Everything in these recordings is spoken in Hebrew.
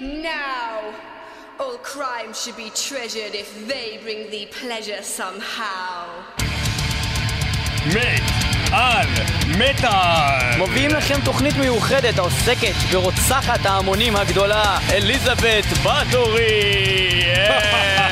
now. All crime should be treasured if they bring thee pleasure somehow. מת על מטאל! מביאים לכם תוכנית מיוחדת העוסקת ברוצחת ההמונים הגדולה, אליזבת בתורי!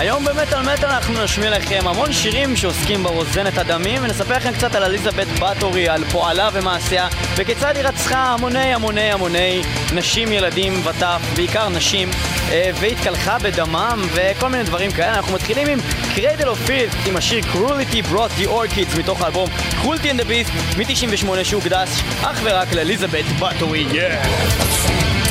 היום באמת על מטאל אנחנו נשמיע לכם המון שירים שעוסקים ברוזנת הדמים ונספר לכם קצת על אליזבת בתורי, על פועלה ומעשיה וכיצד היא רצחה המוני המוני המוני נשים, ילדים וטף, בעיקר נשים אה, והתקלחה בדמם וכל מיני דברים כאלה אנחנו מתחילים עם אוף פילד עם השיר Cruelty Brought the Orchids מתוך האלבום Cruelty and the Beast מ-98 שהוקדש אך ורק לאליזבת בתורי, yeah.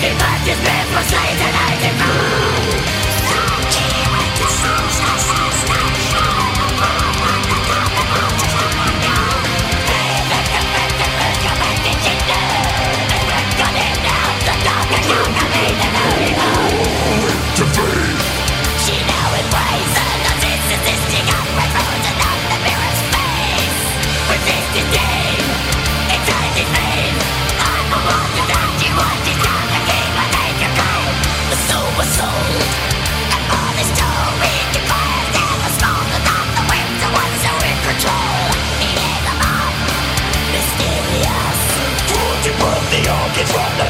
Give us this man for slaves and I demand from the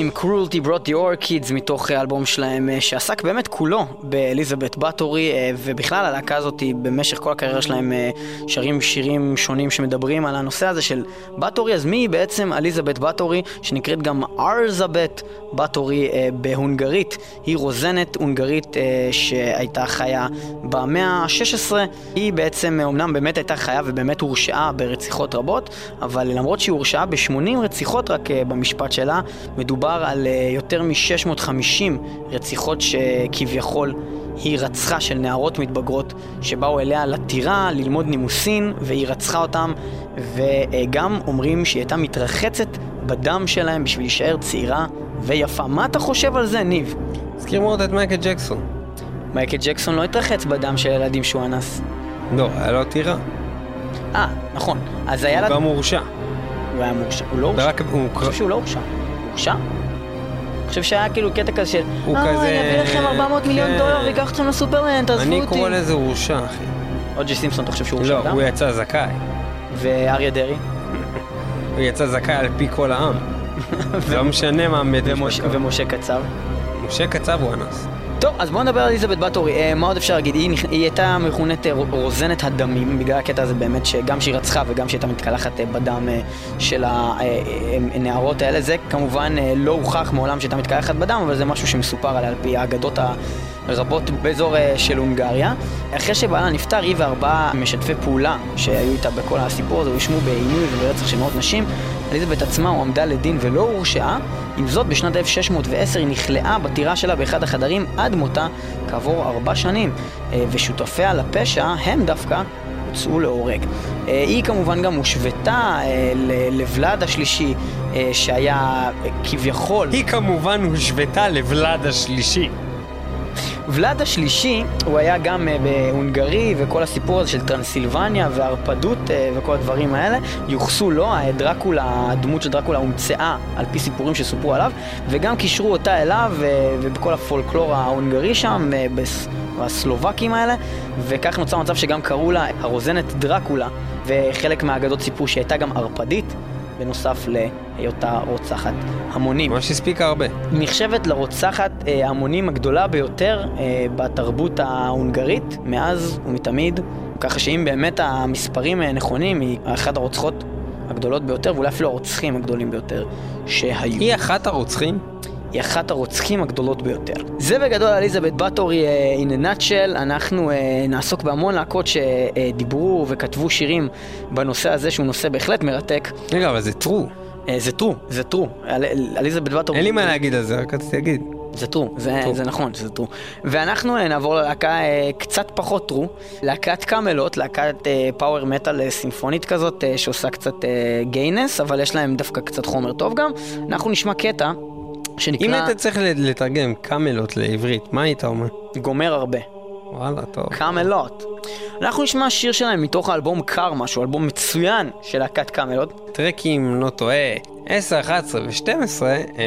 of Filth עם Cruelty Brought the Orchids מתוך האלבום שלהם אה, שעסק באמת כולו באליזבת באטורי אה, ובכלל הלהקה הזאת במשך כל הקריירה שלהם אה, שרים שירים שונים שמדברים על הנושא הזה של באטורי אז מי היא בעצם אליזבת באטורי שנקראת גם ארזבת באטורי בהונגרית היא רוזנת הונגרית שהייתה חיה במאה ה-16 היא בעצם אומנם באמת הייתה חיה ובאמת הורשעה ברציחות רבות אבל למרות שהיא הורשעה ב-80 רציחות רק במשפט שלה. מדובר על יותר מ-650 רציחות שכביכול היא רצחה של נערות מתבגרות שבאו אליה לטירה ללמוד נימוסין והיא רצחה אותם וגם אומרים שהיא הייתה מתרחצת בדם שלהם בשביל להישאר צעירה ויפה. מה אתה חושב על זה, ניב? הזכיר מאוד את מייקל ג'קסון. מייקל ג'קסון לא התרחץ בדם של ילדים שהוא אנס. לא, היה לו טירה. אה, נכון. אז היה. הוא גם הורשע. הוא היה מורשע. הוא לא הורשע. אני חושב שהוא לא הורשע. הורשע? חושב שהיה כאילו קטע כזה של כזה... אני אביא לכם 400 מיליון כן. דולר ואקח אתכם לסופרלנד, תעזבו אותי. אני קורא לזה הורשע, אחי. אוג'י סימפסון, אתה חושב שהוא הורשע לא, הוא יצא זכאי. ואריה דרעי? הוא יצא זכאי על פי כל העם. לא משנה מה מת ומשה קצב? משה קצב הוא אנס. טוב, אז בואו נדבר על אליזבת בתורי. אה, מה עוד אפשר להגיד? היא, היא הייתה מכונת אה, רוזנת הדמים, בגלל הקטע הזה באמת שגם שהיא רצחה וגם שהיא הייתה מתקלחת אה, בדם אה, של הנערות האלה. זה כמובן אה, לא הוכח מעולם שהייתה מתקלחת בדם, אבל זה משהו שמסופר עליה על פי האגדות הרבות באזור אה, של הונגריה. אחרי שבעלה נפטר, היא וארבעה משתפי פעולה שהיו איתה בכל הסיפור הזה, הואשמו בעינוי וברצח של מאות נשים. אליזבת עצמה הועמדה לדין ולא הורשעה. עם זאת, בשנת 1610 היא נכלאה בטירה שלה באחד החדרים עד מותה כעבור ארבע שנים, אה, ושותפיה לפשע הם דווקא הוצאו להורג. אה, היא כמובן גם הושוותה אה, לוולד השלישי, שהיה כביכול... היא כמובן הושוותה לוולד השלישי. ולאד השלישי, הוא היה גם uh, בהונגרי, וכל הסיפור הזה של טרנסילבניה והרפדות uh, וכל הדברים האלה, יוחסו לו, דרקולה, הדמות של דרקולה הומצאה על פי סיפורים שסופרו עליו, וגם קישרו אותה אליו, ובכל הפולקלור ההונגרי שם. הסלובקים האלה, וכך נוצר מצב שגם קראו לה הרוזנת דרקולה, וחלק מהאגדות סיפרו שהייתה גם ערפדית, בנוסף להיותה רוצחת המונים. ממש הספיקה הרבה. נחשבת לרוצחת אה, המונים הגדולה ביותר אה, בתרבות ההונגרית מאז ומתמיד, ככה שאם באמת המספרים אה, נכונים, היא אחת הרוצחות הגדולות ביותר, ואולי אפילו הרוצחים הגדולים ביותר שהיו. היא אחת הרוצחים? היא אחת הרוצחים הגדולות ביותר. זה בגדול אליזבת באטורי uh, in a nutshell, אנחנו uh, נעסוק בהמון להקות שדיברו וכתבו שירים בנושא הזה שהוא נושא בהחלט מרתק. רגע, אבל זה true. Uh, זה true, זה. אל, אליזבת באטורי... אין לי מה להגיד על זה, רק רציתי להגיד. זה טרו, זה, זה נכון, זה טרו. ואנחנו נעבור ללהקה קצת פחות טרו, להקת קאמלות, להקת פאוור מטאל סימפונית כזאת, שעושה קצת גיינס, אבל יש להם דווקא קצת חומר טוב גם. אנחנו נשמע קטע שנקרא... אם היית צריך לתרגם קאמלות לעברית, מה היית אומר? גומר הרבה. וואלה, טוב. קאמלות. אנחנו נשמע שיר שלהם מתוך האלבום קארמה, שהוא אלבום מצוין של להקת קאמלות. טרקים, לא טועה, 10, 11 ו-12,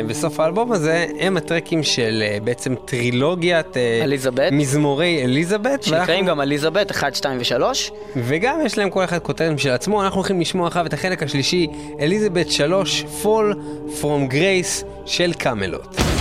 בסוף האלבום הזה, הם הטרקים של אה, בעצם טרילוגיית אה, אליזבת. מזמורי אליזבת. שנקראים ואנחנו... גם אליזבת 1, 2 ו-3. וגם יש להם כל אחד כותרת משל עצמו, אנחנו הולכים לשמוע אחריו את החלק השלישי, אליזבת 3, Fall From Grace של קאמלות.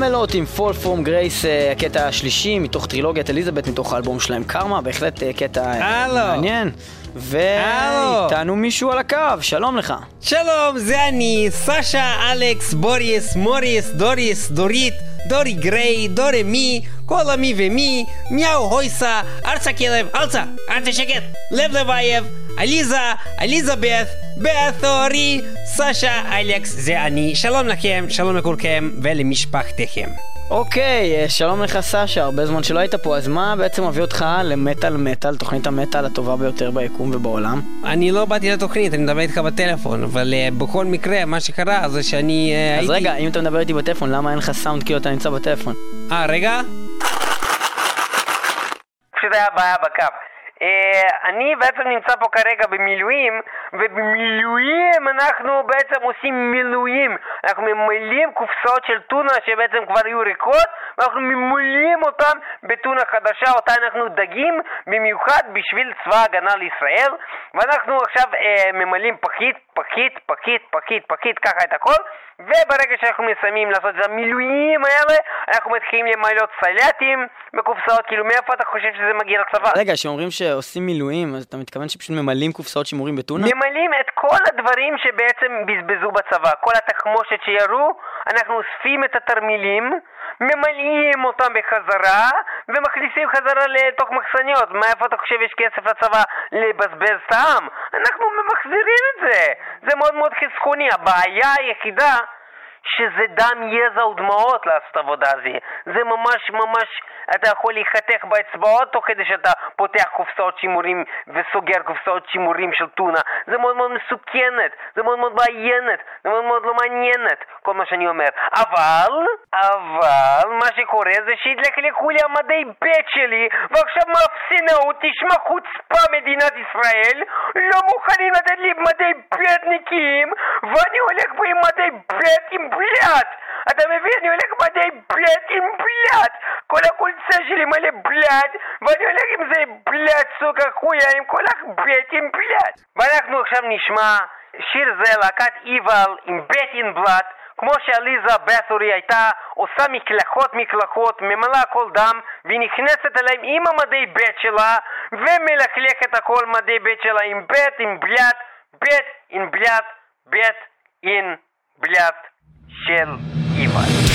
קאמלוט עם Fall From Grace, אה, הקטע השלישי מתוך טרילוגיית אליזבת, מתוך האלבום שלהם קרמה, בהחלט אה, קטע אה, הלו. מעניין. ואיתנו מישהו על הקו, שלום לך. שלום, זה אני, סשה, אלכס, בוריס, מוריס, דוריס, דורית, דורי גריי, דורי מי, כל המי ומי, מיהו הויסה, ארצה כלב, ארצה, ארצה שקט, לב לבייב, עליזה, עליזבת, בת אורי, סשה, אלכס, זה אני, שלום לכם, שלום לכולכם ולמשפחתכם. אוקיי, אה, שלום לך סשה, הרבה זמן שלא היית פה, אז מה בעצם מביא אותך למטאל מטאל, תוכנית המטאל הטובה ביותר ביקום ובעולם? אני לא באתי לתוכנית, אני מדבר איתך בטלפון, אבל uh, בכל מקרה, מה שקרה זה שאני uh, אז הייתי... רגע, אם אתה מדבר איתי בטלפון, למה אין לך סאונד כאילו אתה נמצא בטלפון? אה, רגע? פשוט היה בעיה בקו. אה, אני בעצם נמצא פה כרגע במילואים, ובמילואים אנחנו בעצם עושים מילואים. אנחנו ממלאים קופסאות של טונה שבעצם כבר היו ריקות, ואנחנו ממלאים אותן בטונה חדשה, אותה אנחנו דגים במיוחד בשביל צבא ההגנה לישראל, ואנחנו עכשיו אה, ממלאים פחית, פחית, פחית, פחית, פחית, ככה את הכל, וברגע שאנחנו מסיימים לעשות את המילואים האלה, אנחנו מתחילים למלות סלטים בקופסאות, כאילו מאיפה אתה חושב שזה מגיע לצבא? רגע, כשאומרים שעושים מילואים, אז אתה מתכוון שפשוט ממלאים קופסאות שימורים בטונה? ממלאים את כל הדברים שבעצם בזבזו בצבא, כל התחמושת שירו, אנחנו אוספים את התרמילים, ממלאים אותם בחזרה, ומכניסים חזרה לתוך מחסניות. מאיפה אתה חושב יש כסף לצבא לבזבז סתם? אנחנו ממחזירים את זה. זה מאוד מאוד חסכוני. הבעיה היחידה שזה דם, יזע ודמעות לעשות עבודה הזו. זה ממש ממש, אתה יכול להיחתך באצבעות תוך כדי שאתה פותח קופסאות שימורים וסוגר קופסאות שימורים של טונה. זה מאוד מאוד מסוכנת, זה מאוד מאוד בעיינת, זה מאוד מאוד לא מעניינת, כל מה שאני אומר. אבל, אבל, מה שקורה זה שהתלכלכו לי המדי ב' שלי, ועכשיו מאפסנאות, תשמע חוצפה מדינת ישראל, לא מוכנים לתת לי מדי ב' נקיים, ואני הולך פה עם מדי ב' עם בלאט! אתה מבין? אני הולך מדי בלאט עם בלאט! כל החולצה שלי מלא בלאט, ואני הולך עם זה בלאט סוכר חויה עם כל הבט עם בלאט! ואנחנו עכשיו נשמע שיר זה להקת איבל עם בט אין בלאט כמו שעליזה בתורי הייתה עושה מקלחות מקלחות, ממלאה כל דם, והיא נכנסת אליהם עם המדי ב' שלה, ומלכלכת הכל מדי ב' שלה עם ב' עם בלאט, ב' עם בלאט, ב' עם בלאט 先一门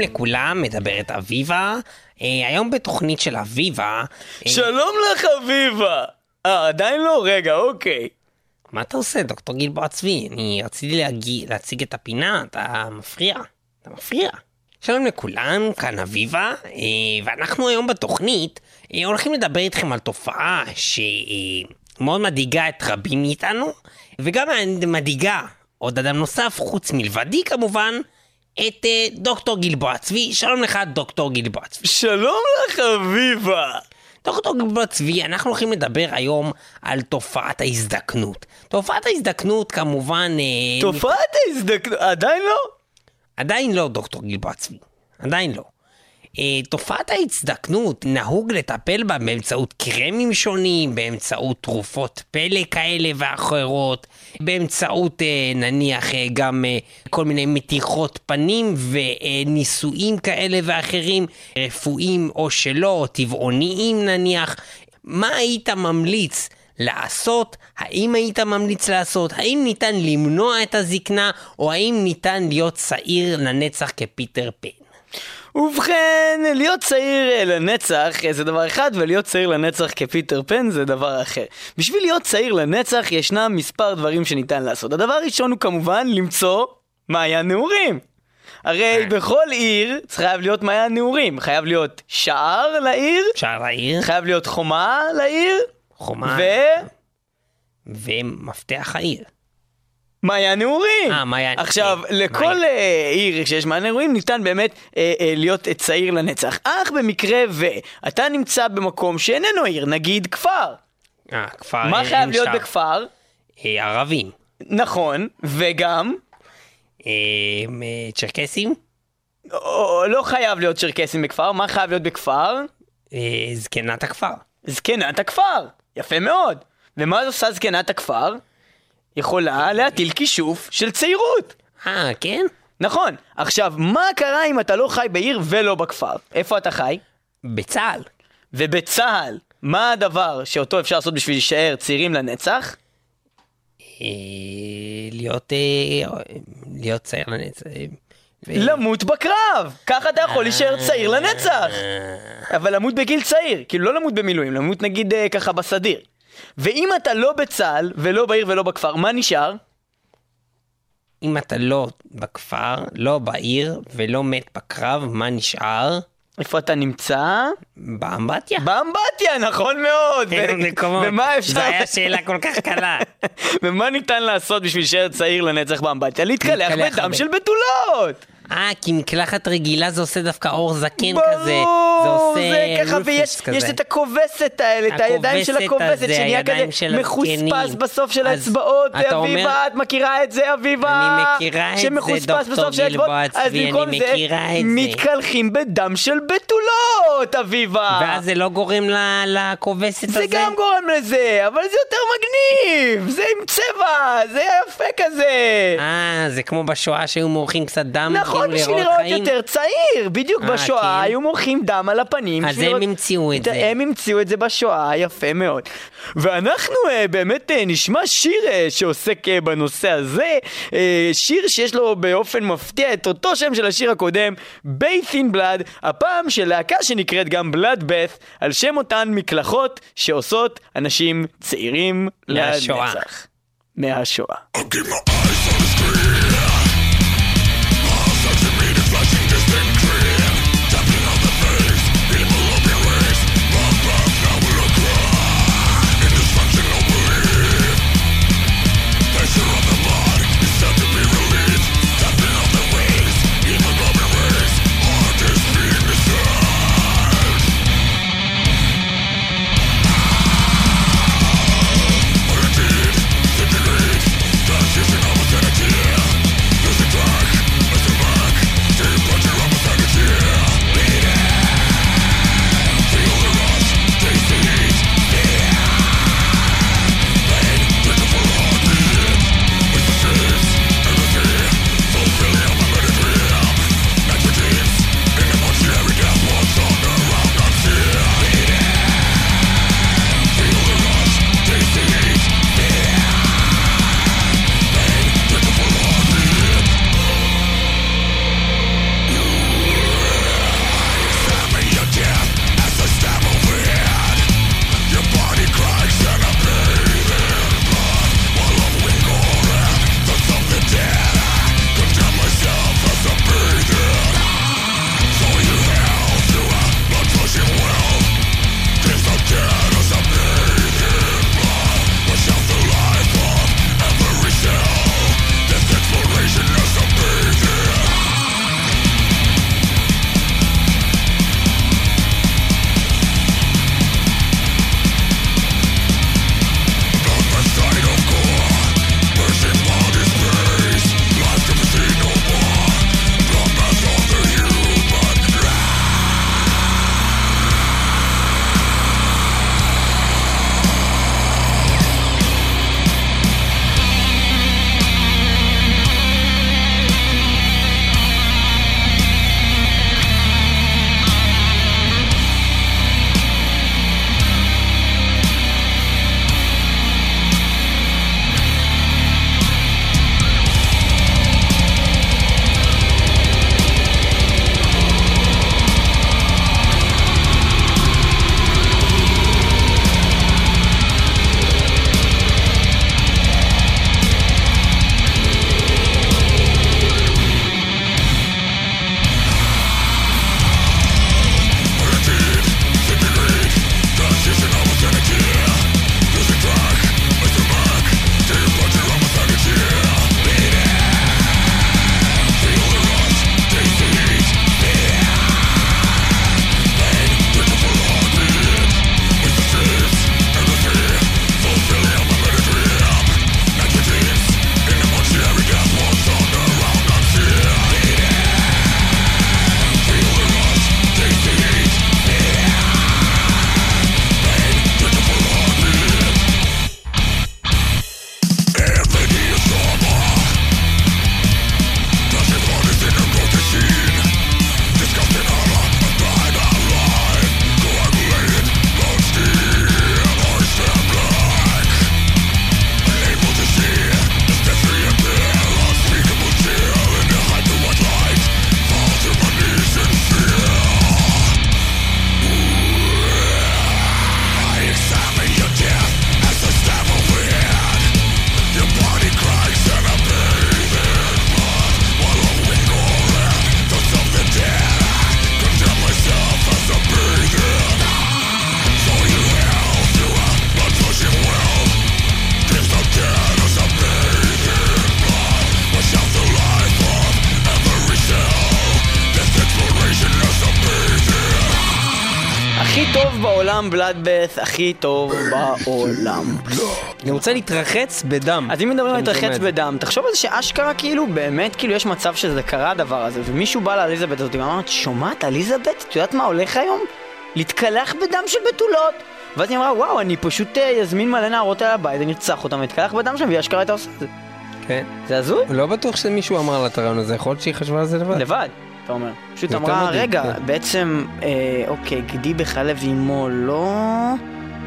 שלום לכולם, מדברת אביבה. אה, היום בתוכנית של אביבה... אה, שלום לך אביבה! אה, עדיין לא? רגע, אוקיי. מה אתה עושה, דוקטור גלבוע צבי? אני רציתי להגיע, להציג את הפינה, אתה מפריע. אתה מפריע. שלום לכולם, כאן אביבה, אה, ואנחנו היום בתוכנית אה, הולכים לדבר איתכם על תופעה שמאוד מדאיגה את רבים מאיתנו, וגם מדאיגה עוד אדם נוסף, חוץ מלבדי כמובן, את אה, דוקטור גלבוע צבי. שלום לך, דוקטור גלבוע צבי. שלום לך אביבה! דוקטור גלבוע צבי, אנחנו הולכים לדבר היום על תופעת ההזדקנות. תופעת ההזדקנות כמובן... אה, תופעת ההזדקנות, עדיין לא? עדיין לא, דוקטור גלבוע צבי. עדיין לא. אה, תופעת ההזדקנות, נהוג לטפל בה באמצעות קרמים שונים, באמצעות תרופות פלא כאלה ואחרות, באמצעות אה, נניח אה, גם כל מיני מתיחות פנים וניסויים כאלה ואחרים, רפואיים או שלא, או טבעוניים נניח. מה היית ממליץ לעשות? האם היית ממליץ לעשות? האם ניתן למנוע את הזקנה, או האם ניתן להיות צעיר לנצח כפיטר פן? ובכן, להיות צעיר אה, לנצח אה, זה דבר אחד, ולהיות צעיר לנצח כפיטר פן זה דבר אחר. בשביל להיות צעיר לנצח ישנם מספר דברים שניתן לעשות. הדבר הראשון הוא כמובן למצוא מעיין נעורים. הרי בכל עיר חייב להיות מעיין נעורים. חייב להיות שער לעיר, אפשר להעיר? חייב להיות חומה לעיר, חומה ו... ומפתח העיר. מעיין נעורים. אה, מעיין, עכשיו, כן, לכל מעיין. אה, עיר שיש מעיין נעורים ניתן באמת אה, אה, להיות צעיר לנצח. אך במקרה ואתה נמצא במקום שאיננו עיר, נגיד כפר. אה, כפר... מה אה, חייב להיות. בכפר? אה, ערבים. נכון, וגם, אה, אה, צ'רקסים? או, לא חייב להיות צ'רקסים בכפר, מה חייב להיות בכפר? אה, זקנת הכפר. זקנת הכפר. יפה מאוד. ומה עושה זקנת הכפר? יכולה להטיל כישוף של צעירות. אה, כן? נכון. עכשיו, מה קרה אם אתה לא חי בעיר ולא בכפר? איפה אתה חי? בצה"ל. ובצה"ל, מה הדבר שאותו אפשר לעשות בשביל להישאר צעירים לנצח? אה, להיות... אה, להיות צעיר לנצח. אה, למות בקרב! ככה אתה יכול להישאר צעיר לנצח! אבל למות בגיל צעיר, כאילו לא למות במילואים, למות נגיד ככה בסדיר. ואם אתה לא בצה"ל, ולא בעיר ולא בכפר, מה נשאר? אם אתה לא בכפר, לא בעיר, ולא מת בקרב, מה נשאר? איפה אתה נמצא? באמבטיה. באמבטיה, נכון מאוד! אין ו- מקומות. ומה אפשר... זו הייתה שאלה כל כך קלה. ומה ניתן לעשות בשביל להישאר צעיר לנצח באמבטיה? להתקלח בדם של בתולות! אה, כי מקלחת רגילה זה עושה דווקא אור זקן ברור, כזה. זה עושה זה ככה, ויש כזה. יש את הכובסת האלה, את הידיים של הכובסת שנהיה כזה מחוספס. בסוף של אז האצבעות, אביבה, את מכירה את זה, אביבה? אני מכירה את זה, שמחוספס דוקטור בסוף של האצבעות, גלבוע אז צבי, במקום אני זה, מכירה את זה. מתקלחים בדם של בתולות, אביבה! ואז זה לא גורם לכובסת הזה? זה גם גורם לזה, אבל זה יותר מגניב, זה עם צבע, זה יפה כזה. אה, זה כמו בשואה שהיו מורחים קצת דם, נכון, בשביל לראות לראות חיים? יותר צעיר, בדיוק אה, בשואה כן. היו מורחים דם על הפנים. אז בשביל הם לראות- המציאו את זה. הם המציאו את זה בשואה, יפה מאוד. ואנחנו אה, באמת אה, נשמע שיר אה, שעוסק אה, בנושא הזה, אה, שיר שיש לו באופן מפתיע את אותו שם של השיר הקודם, Bath in Blood, הפעם של להקה שנקראת גם Blood Bath, על שם אותן מקלחות שעושות אנשים צעירים מהשואה. לנצח. מהשואה. Touch בלאדבאס, הכי טוב בעולם. אני רוצה להתרחץ בדם. אז אם מדברים על להתרחץ. בדם, תחשוב על זה שאשכרה כאילו, באמת כאילו יש מצב שזה קרה הדבר הזה, ומישהו בא לאליזבת הזאת ואמר, את שומעת אליזבת? את יודעת מה הולך היום? להתקלח בדם של בתולות. ואז היא אמרה, וואו, אני פשוט אה, אזמין מלא נערות אל הבית, אני ארצח אותם ואתקלח בדם שלהם, והיא אשכרה הייתה עושה את זה. כן. זה הזוי? לא בטוח שמישהו אמר לה את הרעיון הזה, יכול להיות שהיא חשבה על זה לבד. לבד, אתה אומר. פשוט אמרה, מדהים, רגע, כן. בעצם, אה, אוקיי, גדי בחלב אימו לא...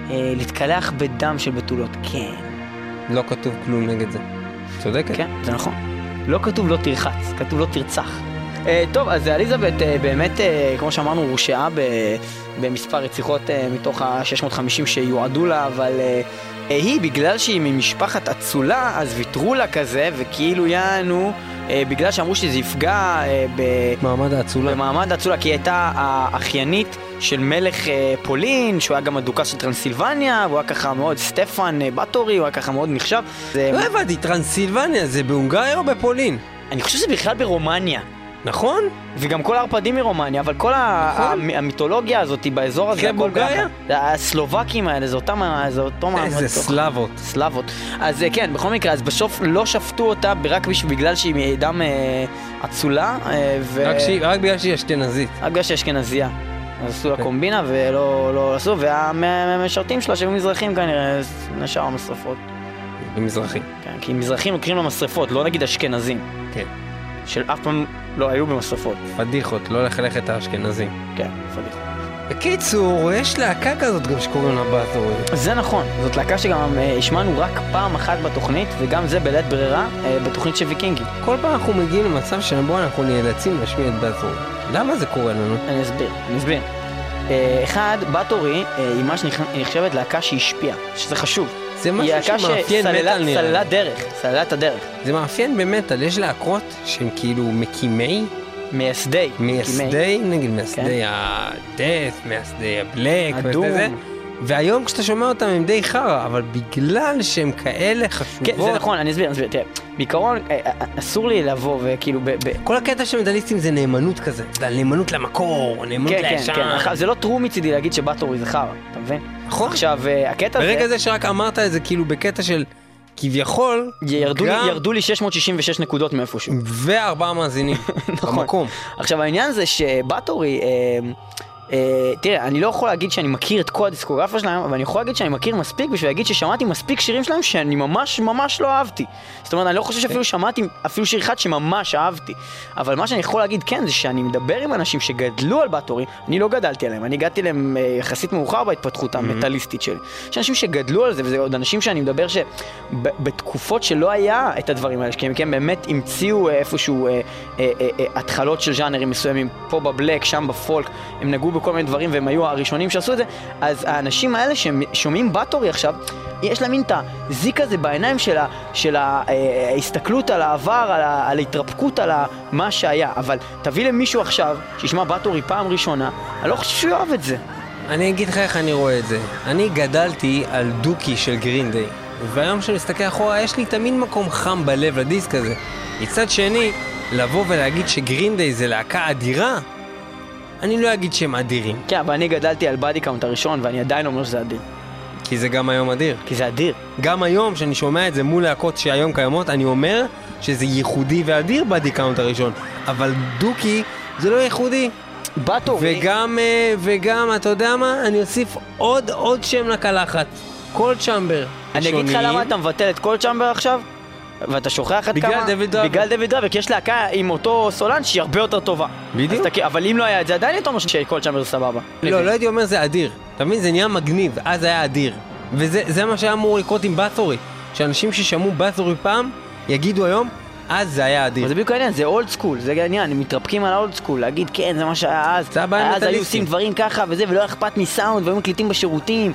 אה, להתקלח בדם של בתולות, כן. לא כתוב כלום נגד זה. צודקת. כן, זה נכון. לא כתוב לא תרחץ, כתוב לא תרצח. Uh, טוב, אז אליזבת uh, באמת, uh, כמו שאמרנו, הורשעה ב- במספר רציחות uh, מתוך ה-650 שיועדו לה, אבל uh, היא, בגלל שהיא ממשפחת אצולה, אז ויתרו לה כזה, וכאילו יענו, uh, בגלל שאמרו שזה יפגע uh, ב... מעמד האצולה. במעמד האצולה, כי היא הייתה האחיינית של מלך אה, פולין, שהוא היה גם הדוכס של טרנסילבניה, והוא היה ככה מאוד, סטפן אה, בטורי, הוא היה ככה מאוד נחשב. זה, לא הבנתי, טרנסילבניה זה בהונגריה או בפולין? אני חושב שזה בכלל ברומניה. נכון? וגם כל הערפדים מרומניה, אבל כל נכון. המ- המיתולוגיה הזאת באזור הזה, הכל בולגריה? הסלובקים האלה, זה אותם, זה אותו מעמד. איזה סלאבות. סלאבות. אז אה, כן, בכל מקרה, אז בסוף לא שפטו אותה רק בגלל שהיא מעדם אה, אצולה, אה, ו... רק שהיא- רק בגלל שהיא אשכנזית. רק בגלל שהיא אשכנזייה. אז עשו לה כן. קומבינה ולא לא עשו, והמשרתים שלה שהיו מזרחים כנראה, נשאר המשרפות. במזרחי. כן, כי מזרחים לוקחים למשרפות, לא נגיד אשכנזים. כן. של אף פעם לא היו במשרפות. פדיחות, לא לחלק את האשכנזים. כן, פדיחה. בקיצור, יש להקה כזאת גם שקוראים לה באטורי. זה נכון, זאת להקה שגם אה, השמענו רק פעם אחת בתוכנית, וגם זה בלית ברירה, אה, בתוכנית של ויקינגי. כל פעם אנחנו מגיעים למצב שבו אנחנו נאלצים להשמיע את באטורי. למה זה קורה לנו? אני אסביר, אני אסביר. אה, אחד, באטורי היא מה שנחשבת להקה שהשפיעה, שזה חשוב. זה היא משהו שמאפיין מטאל נראה סללה לי. דרך, סללה את הדרך. זה מאפיין במטאל, יש להקות שהם כאילו מקימי, מייסדי. מייסדי, נגיד מייסדי הדף, מייסדי הבלק, הדום. זה. והיום כשאתה שומע אותם הם די חרא, אבל בגלל שהם כאלה חשובות... כן, זה נכון, אני אסביר, אני אסביר. תראה, בעיקרון, אה, אה, אסור לי לבוא וכאילו, ב- ב- כל הקטע של מדליסטים זה נאמנות כזה, זה נאמנות למקור, נאמנות כן, כן, לישן. כן, עכשיו, זה לא טרו מצידי להגיד שבאטורי זה חרא, אתה מבין? נכון. עכשיו, אה, הקטע הזה, ברגע זה שרק אמרת את זה כאילו בקטע של כביכול, ירדו לי- גם- ירדו לי 666 נקודות מאיפשהו. וארבעה מאזינים נכון. במקום. עכשיו העניין זה שבאטורי, אה, תראה, אני לא יכול להגיד שאני מכיר את כל הדיסקוגרפיה שלהם, אבל אני יכול להגיד שאני מכיר מספיק בשביל להגיד ששמעתי מספיק שירים שלהם שאני ממש ממש לא אהבתי. זאת אומרת, אני לא חושב שאפילו שמעתי אפילו שיר אחד שממש אהבתי. אבל מה שאני יכול להגיד כן, זה שאני מדבר עם אנשים שגדלו על באטורי, אני לא גדלתי עליהם, אני הגעתי אליהם אה, יחסית מאוחר בהתפתחות המטאליסטית שלי. יש אנשים שגדלו על זה, וזה עוד אנשים שאני מדבר שבתקופות שלא היה את הדברים האלה, כי הם כן באמת המציאו אה, איפשהו אה, אה, אה, אה, התחלות של ז'אנרים מסוימים, פה בבלק, שם בפולק, הם נגעו בכל מיני דברים והם היו הראשונים שעשו את זה, אז האנשים האלה ששומעים באטורי עכשיו, יש להם מין את הזיק הזה בעיניים של, אה, ההסתכלות על העבר, על, ההתרפקות, על מה שהיה, אבל תביא למישהו עכשיו שישמע Bathory פעם ראשונה, אני לא חושב שהוא יאהב את זה. אני אגיד לך איך אני רואה את זה. אני גדלתי על Dookie של Green Day, והיום כשאני מסתכל אחורה, יש לי תמיד מקום חם בלב לדיסק הזה. מצד שני, לבוא ולהגיד ש Green Day זה להקה אדירה, אני לא אגיד שהם אדירים, כן, אבל אני גדלתי על Body Count הראשון ואני עדיין אומר שזה אדיר, כי זה גם היום אדיר. כי זה אדיר. גם היום, כשאני שומע את זה מול להקות שהיום קיימות, אני אומר שזה ייחודי ואדיר Body Count הראשון. אבל Dookie זה לא ייחודי. Bathory, וגם, אה, וגם, אתה יודע מה? אני אוסיף עוד, עוד שם לקלחת. Coal Chamber. אני אגיד לך. למה אתה מבטל את Coal Chamber עכשיו? ואתה שוכח עד בגלל כמה... DevilDriver. בגלל DevilDriver, כי יש להקה עם אותו סולן שהיא הרבה יותר טובה. בדיוק. אתה- אבל אם לא היה את זה, עדיין אתה אומר ש Coal Chamber סבבה. לא, לא הייתי אומר זה אדיר. אתה מבין? זה נהיה מגניב, אז היה אדיר. וזה זה מה שהיה אמור לקרות עם Bathory. שאנשים ששמעו Bathory פעם, יגידו היום, אז זה היה אדיר. זה בדיוק העניין, זה old school, זה העניין, הם מתרפקים על ה old school, להגיד כן, זה מה שהיה אז, זה הבעיה אז היו. עושים דברים ככה וזה, ולא היה אכפת מסאונד, והיו מקליטים בשירותים,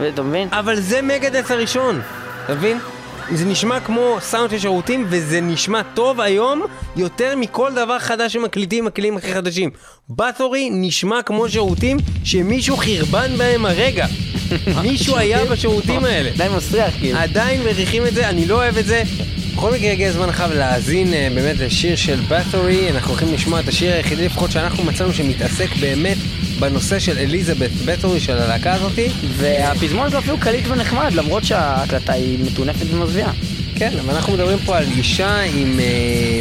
ואתה מבין? אבל זה Megadeth הראשון, אתה מבין? זה נשמע כמו סאונד של שירותים, וזה נשמע טוב היום יותר מכל דבר חדש שמקליטים הכלים הכי חדשים. בתורי נשמע כמו שירותים שמישהו חרבן בהם הרגע. מישהו היה בשירותים האלה. די מסריח כאילו. עדיין מריחים את זה, אני לא אוהב את זה. בכל מקרה הגיע הזמן עכשיו להאזין אה, באמת לשיר של בת'ורי, אנחנו הולכים לשמוע את השיר היחידי לפחות שאנחנו מצאנו שמתעסק באמת בנושא של אליזבת בת'ורי של הלהקה הזאתי. והפזמון שלו אפילו קליט ונחמד, למרות שההקלטה היא מטונפת ומזוויעה. כן, אבל אנחנו מדברים פה על אישה עם אה,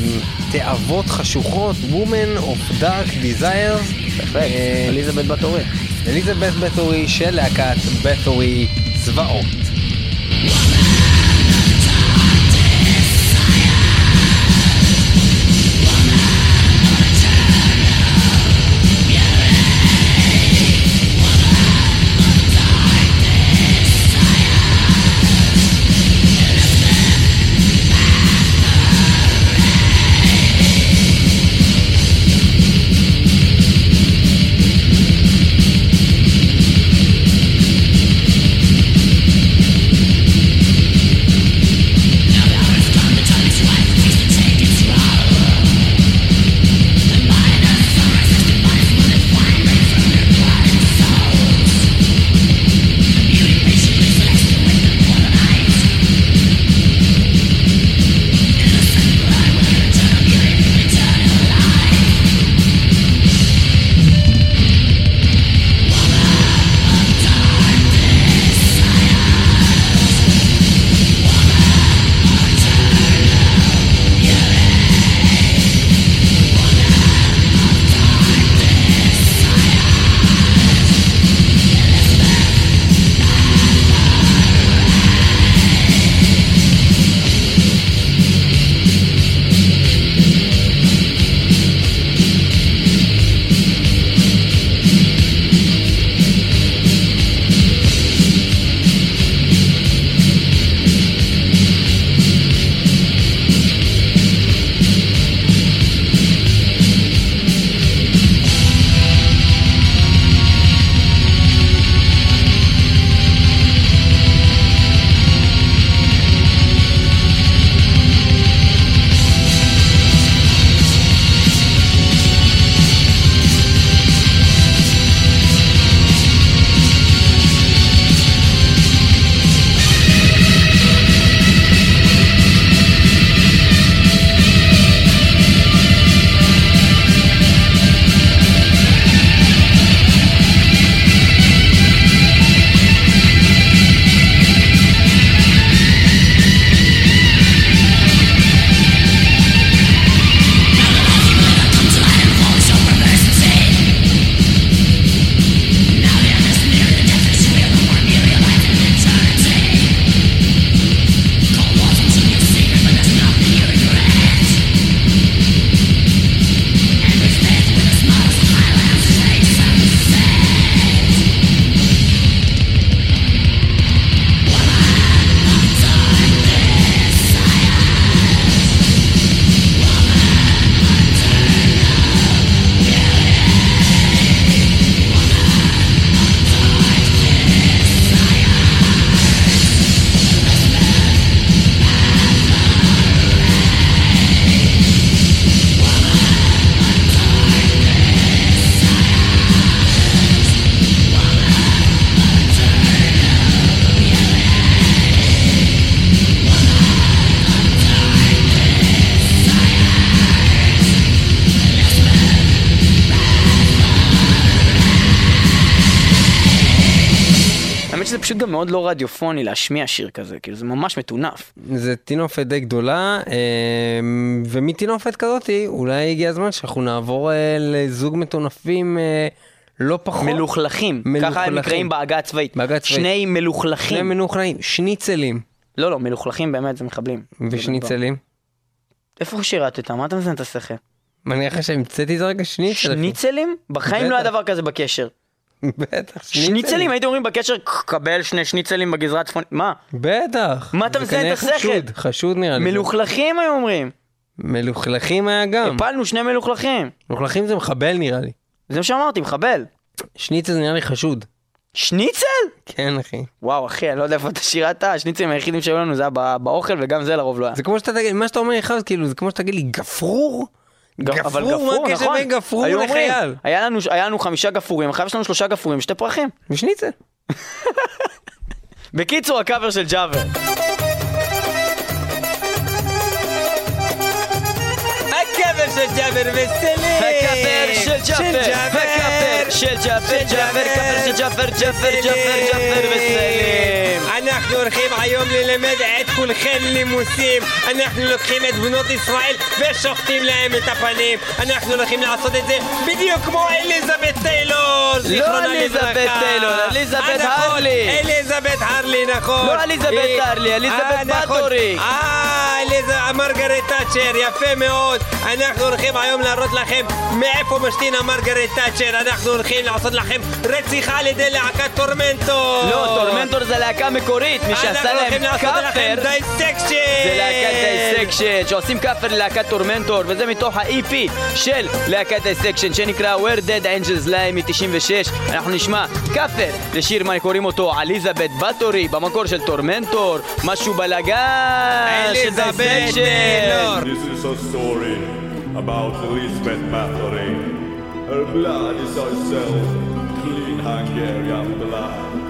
תאוות חשוכות, Woman of Dark Desires. בהחלט, אה, אליזבת בתורי. אליזבת בת'ורי של להקת בת'ורי זוועות. רדיופוני להשמיע שיר כזה, כאילו זה ממש מטונף. זה טינופת די גדולה, אה, ומטינופת כזאתי אולי הגיע הזמן שאנחנו נעבור אה, לזוג מטונפים אה, לא פחות. מלוכלכים, ככה הם מלוכלכים. נקראים בעגה הצבאית. בעגה הצבאית. שני שני מלוכלכים. שניצלים לא, לא, מלוכלכים באמת זה מחבלים. ושניצלים. איפה שירתת? מה אתה מזיין את השכל? נראה לך שהמצאתי את זה רגע שניצל? אחי? שניצלים? בחיים לא היה. דבר כזה בקשר. בטח, שניצלים, הייתם אומרים בקשר, קבל שני שניצלים בגזרה הצפונית. מה? בטח. מה אתה מזיין את השכל? חשוד, חשוד נראה לי. מלוכלכים היו אומרים. מלוכלכים היה גם. הפלנו שני מלוכלכים. מלוכלכים זה מחבל נראה לי. זה מה שאמרתי, מחבל. שניצל נראה לי חשוד. שניצל? כן אחי. וואו אחי, אני לא יודע איפה אתה שירת, השניצלים היחידים שהיו לנו זה היה בא- באוכל וגם זה לרוב לא היה. זה כמו שאתה תגיד, מה שאתה אומר לך, כאילו, זה כמו שתגיד לי גפרור? גפרור, מה הקשר נכון. בין גפרור לחייל? היה לנו, היה לנו חמישה גפרורים, עכשיו יש לנו שלושה גפרורים, שתי פרחים. ושניצל. בקיצור, הקאבר של ג'אבר. ג'אבר וסלים! הכפר של ג'אפר, הכפר של ג'אפר, ג'אפר, כפר של ג'אפר, ג'אפר, ג'אפר, ג'אפר וסלים. אנחנו הולכים היום ללמד את כולכם לימוסים אנחנו לוקחים את בנות ישראל ושוחטים להם את הפנים אנחנו הולכים לעשות את זה בדיוק כמו אליזבת טיילור זיכרונה אליזבת. טיילור, אליזבת אה, נכון, הרלי. אליזבת הרלי נכון לא אליזבת אה, הרלי, אליזבת אה, נכון. בתורי. אה, אליז- מרגרט תאצ'ר, יפה מאוד. אנחנו הולכים היום להראות לכם מאיפה משתינה מרגרט תאצ'ר. אנחנו הולכים לעשות לכם רציחה על ידי להקת טורמנטו. לא, טורמנטור זה להקה מקורית, מי שעשה אנחנו הולכים להם לעשות לכם קאבר Dissection. זה להקת Dissection, שעושים קאבר ללהקת Tormentor, וזה מתוך ה-EP של להקת Dissection, שנקרא Where Dead Angels Lie מ-96. אנחנו נשמע קאבר לשיר, מה קוראים אותו, Elizabeth Bathory, במקור של Tormentor, משהו בלאגן של. טיילור. This is a story about Elizabeth Bathory. Her blood is herself, clean Hungarian blood.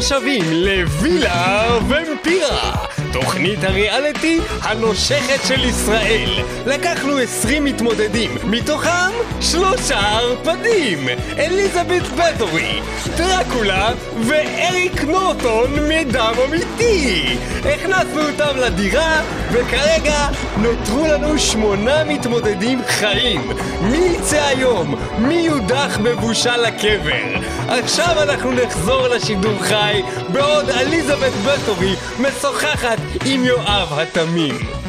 השבים לווילה ומפירה, תוכנית הריאליטי הנושכת של ישראל. לקחנו 20 מתמודדים, מתוכם שלושה ערפדים, אליזבת בתורי, דרקולה ואריק נורטון מדם אמיתי. הכנסנו אותם לדירה, וכרגע נותרו לנו שמונה מתמודדים חיים. מי יצא היום? מי יודח בבושה לקבר? עכשיו אנחנו נחזור לשידור חי, בעוד אליזבת בתורי משוחחת עם יואב התמים.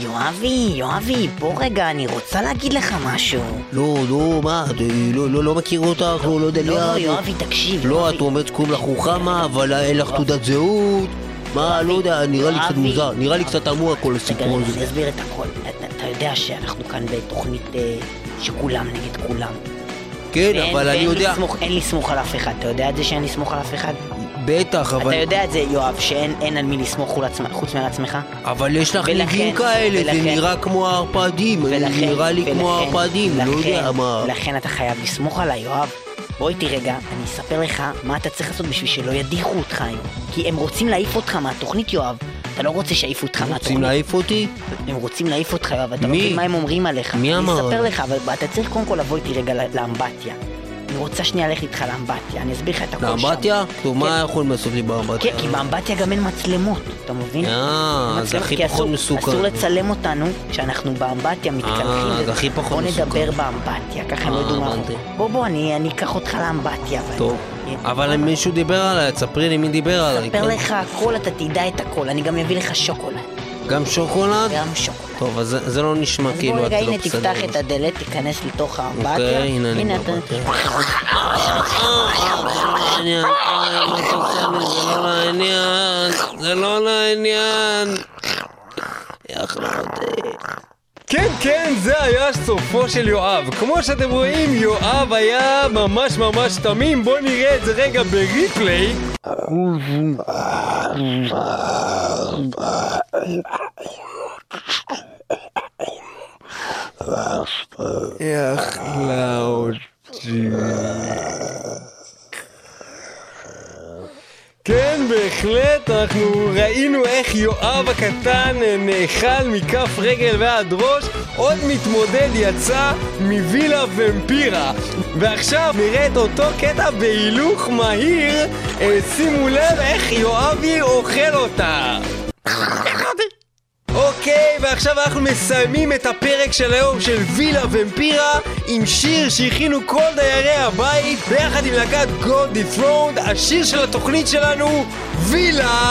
יואבי, יואבי, בוא רגע, אני רוצה להגיד לך משהו. לא, לא, מה, את, אה, לא, לא, לא מכיר אותך, לא, לא יודע לא, לא. יואבי, תקשיב. לא. את אומרת שקוראים לך רוחמה, אבל אין לך תעודת זהות. מה, לא יודע, נראה לי קצת. מוזר, נראה לי קצת תמוה כל הסיפור הזה. אני אסביר את הכל. אתה- יודע שאנחנו כאן בתוכנית אה, שכולם נגד כולם. כן, אבל אני יודע, אין לי סמוך על אף אחד. אתה יודע את זה שאין לי סמוך על אף אחד? בטח, אבל... אתה יודע את זה, יואב, שאין אין על מי לסמוך חוץ מעל עצמך? אבל יש לך ניבים כאלה, זה נראה כמו הערפדים, זה ולכן, נראה לי כמו הערפדים, לא יודע מה. לכן אתה חייב לסמוך עליי, יואב. בוא איתי רגע, אני אספר לך מה אתה צריך לעשות בשביל שלא ידיחו אותך היום. כי הם רוצים להעיף אותך מהתוכנית, יואב. אתה לא רוצה שיעיפו אותך מהתוכנית. רוצים להעיף אותי? הם רוצים להעיף אותך, יואב, אתה לא? מבין מה הם אומרים עליך. מי אמר? אני אספר לך, אבל אתה צריך קודם כל לבוא איתי רגע לאמבטיה. אני רוצה שנייה ללכת איתך לאמבטיה, אני אסביר לך את הכל שם. לאמבטיה? מה כן. יכולים לעשות לי באמבטיה? כן, כי באמבטיה גם אין מצלמות, אתה מבין? אה, זה הכי כי פחות מסוכן. אסור לצלם אותנו כשאנחנו באמבטיה מתקלחים. אה, זה הכי פחות בוא מסוכן. נדבר באמבטיה, ככה הם לא אה, ידעו מה... בוא בוא, אני אקח אותך לאמבטיה. טוב, אה, אבל אם מישהו דיבר עליי, תספרי לי מי דיבר עליי. אספר כן? לך הכל, אתה תדע את הכל, אני גם אביא לך שוקולד. גם שוקולד? גם שוקולד. טוב, אז זה- זה לא נשמע אז כאילו בוא את רגע, לא הנה בסדר. תפתח את הדלת, תיכנס לתוך האמבטיה. אוקיי, הנה אני באמבטיה. אה? זה לא לעניין, זה לא לעניין. יחלה אותי. כן, כן, זה היה סופו של יואב. כמו שאתם רואים, יואב היה ממש ממש תמים. בואו נראה את זה רגע בריפליי. יחלה אותי. כן, בהחלט, אנחנו ראינו איך יואב הקטן נאכל מכף רגל ועד ראש, עוד מתמודד יצא מווילה ומפירה. ועכשיו נראה את אותו קטע בהילוך מהיר, אה, שימו לב איך יואבי אוכל אותה. אוקיי, ועכשיו אנחנו מסיימים את הפרק של היום של וילה ומפירה עם שיר שהכינו כל דיירי הבית ביחד עם להקת God Dethroned, השיר של התוכנית שלנו, וילה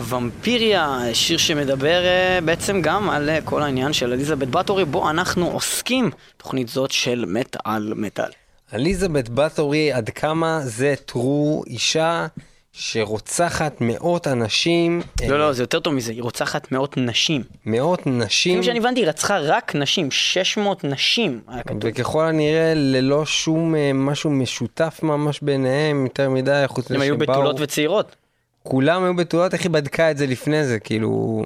עם וילה ומפיריה, שיר שמדבר אה, בעצם גם על אה, כל העניין של אליזבת בתורי, בו אנחנו עוסקים, תוכנית זאת של מטאל מטאל. אליזבת בתורי, עד כמה זה טרו, אישה שרוצחת מאות אנשים. לא, לא, זה יותר טוב מזה, היא רוצחת מאות נשים. מאות נשים. לפי שאני הבנתי, היא רצחה רק נשים, 600 נשים. היה כתוב. וככל הנראה ללא שום אה, משהו משותף ממש ביניהם יותר מדי, חוץ הם מזה היו שבאו- בתולות וצעירות. כולם היו בתולות, איך היא בדקה את זה לפני זה, כאילו...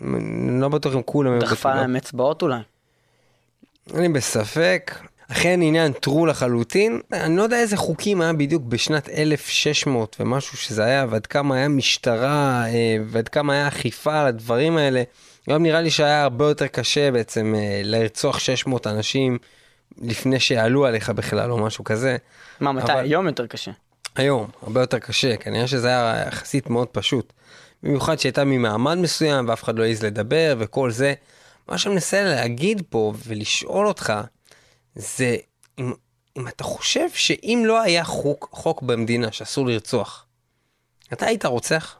אני לא בטוח אם כולם היו דחפה להם אצבעות אולי. אני בספק. אכן עניין טרו לחלוטין. אני לא יודע איזה חוקים היה בדיוק בשנת 1600 ומשהו שזה היה, ועד כמה היה משטרה, אה, ועד כמה היה אכיפה על הדברים האלה. היום נראה לי שהיה הרבה יותר קשה בעצם אה, לרצוח 600 אנשים לפני שיעלו עליך בכלל או משהו כזה. מה, מתי? אבל- היום יותר קשה. היום, הרבה יותר קשה, כנראה שזה היה יחסית מאוד פשוט. במיוחד שהייתה ממעמד מסוים ואף אחד לא העז לדבר וכל זה. מה שאני מנסה להגיד פה ולשאול אותך, זה אם, אם אתה חושב שאם לא היה חוק, חוק במדינה שאסור לרצוח, אתה היית רוצח?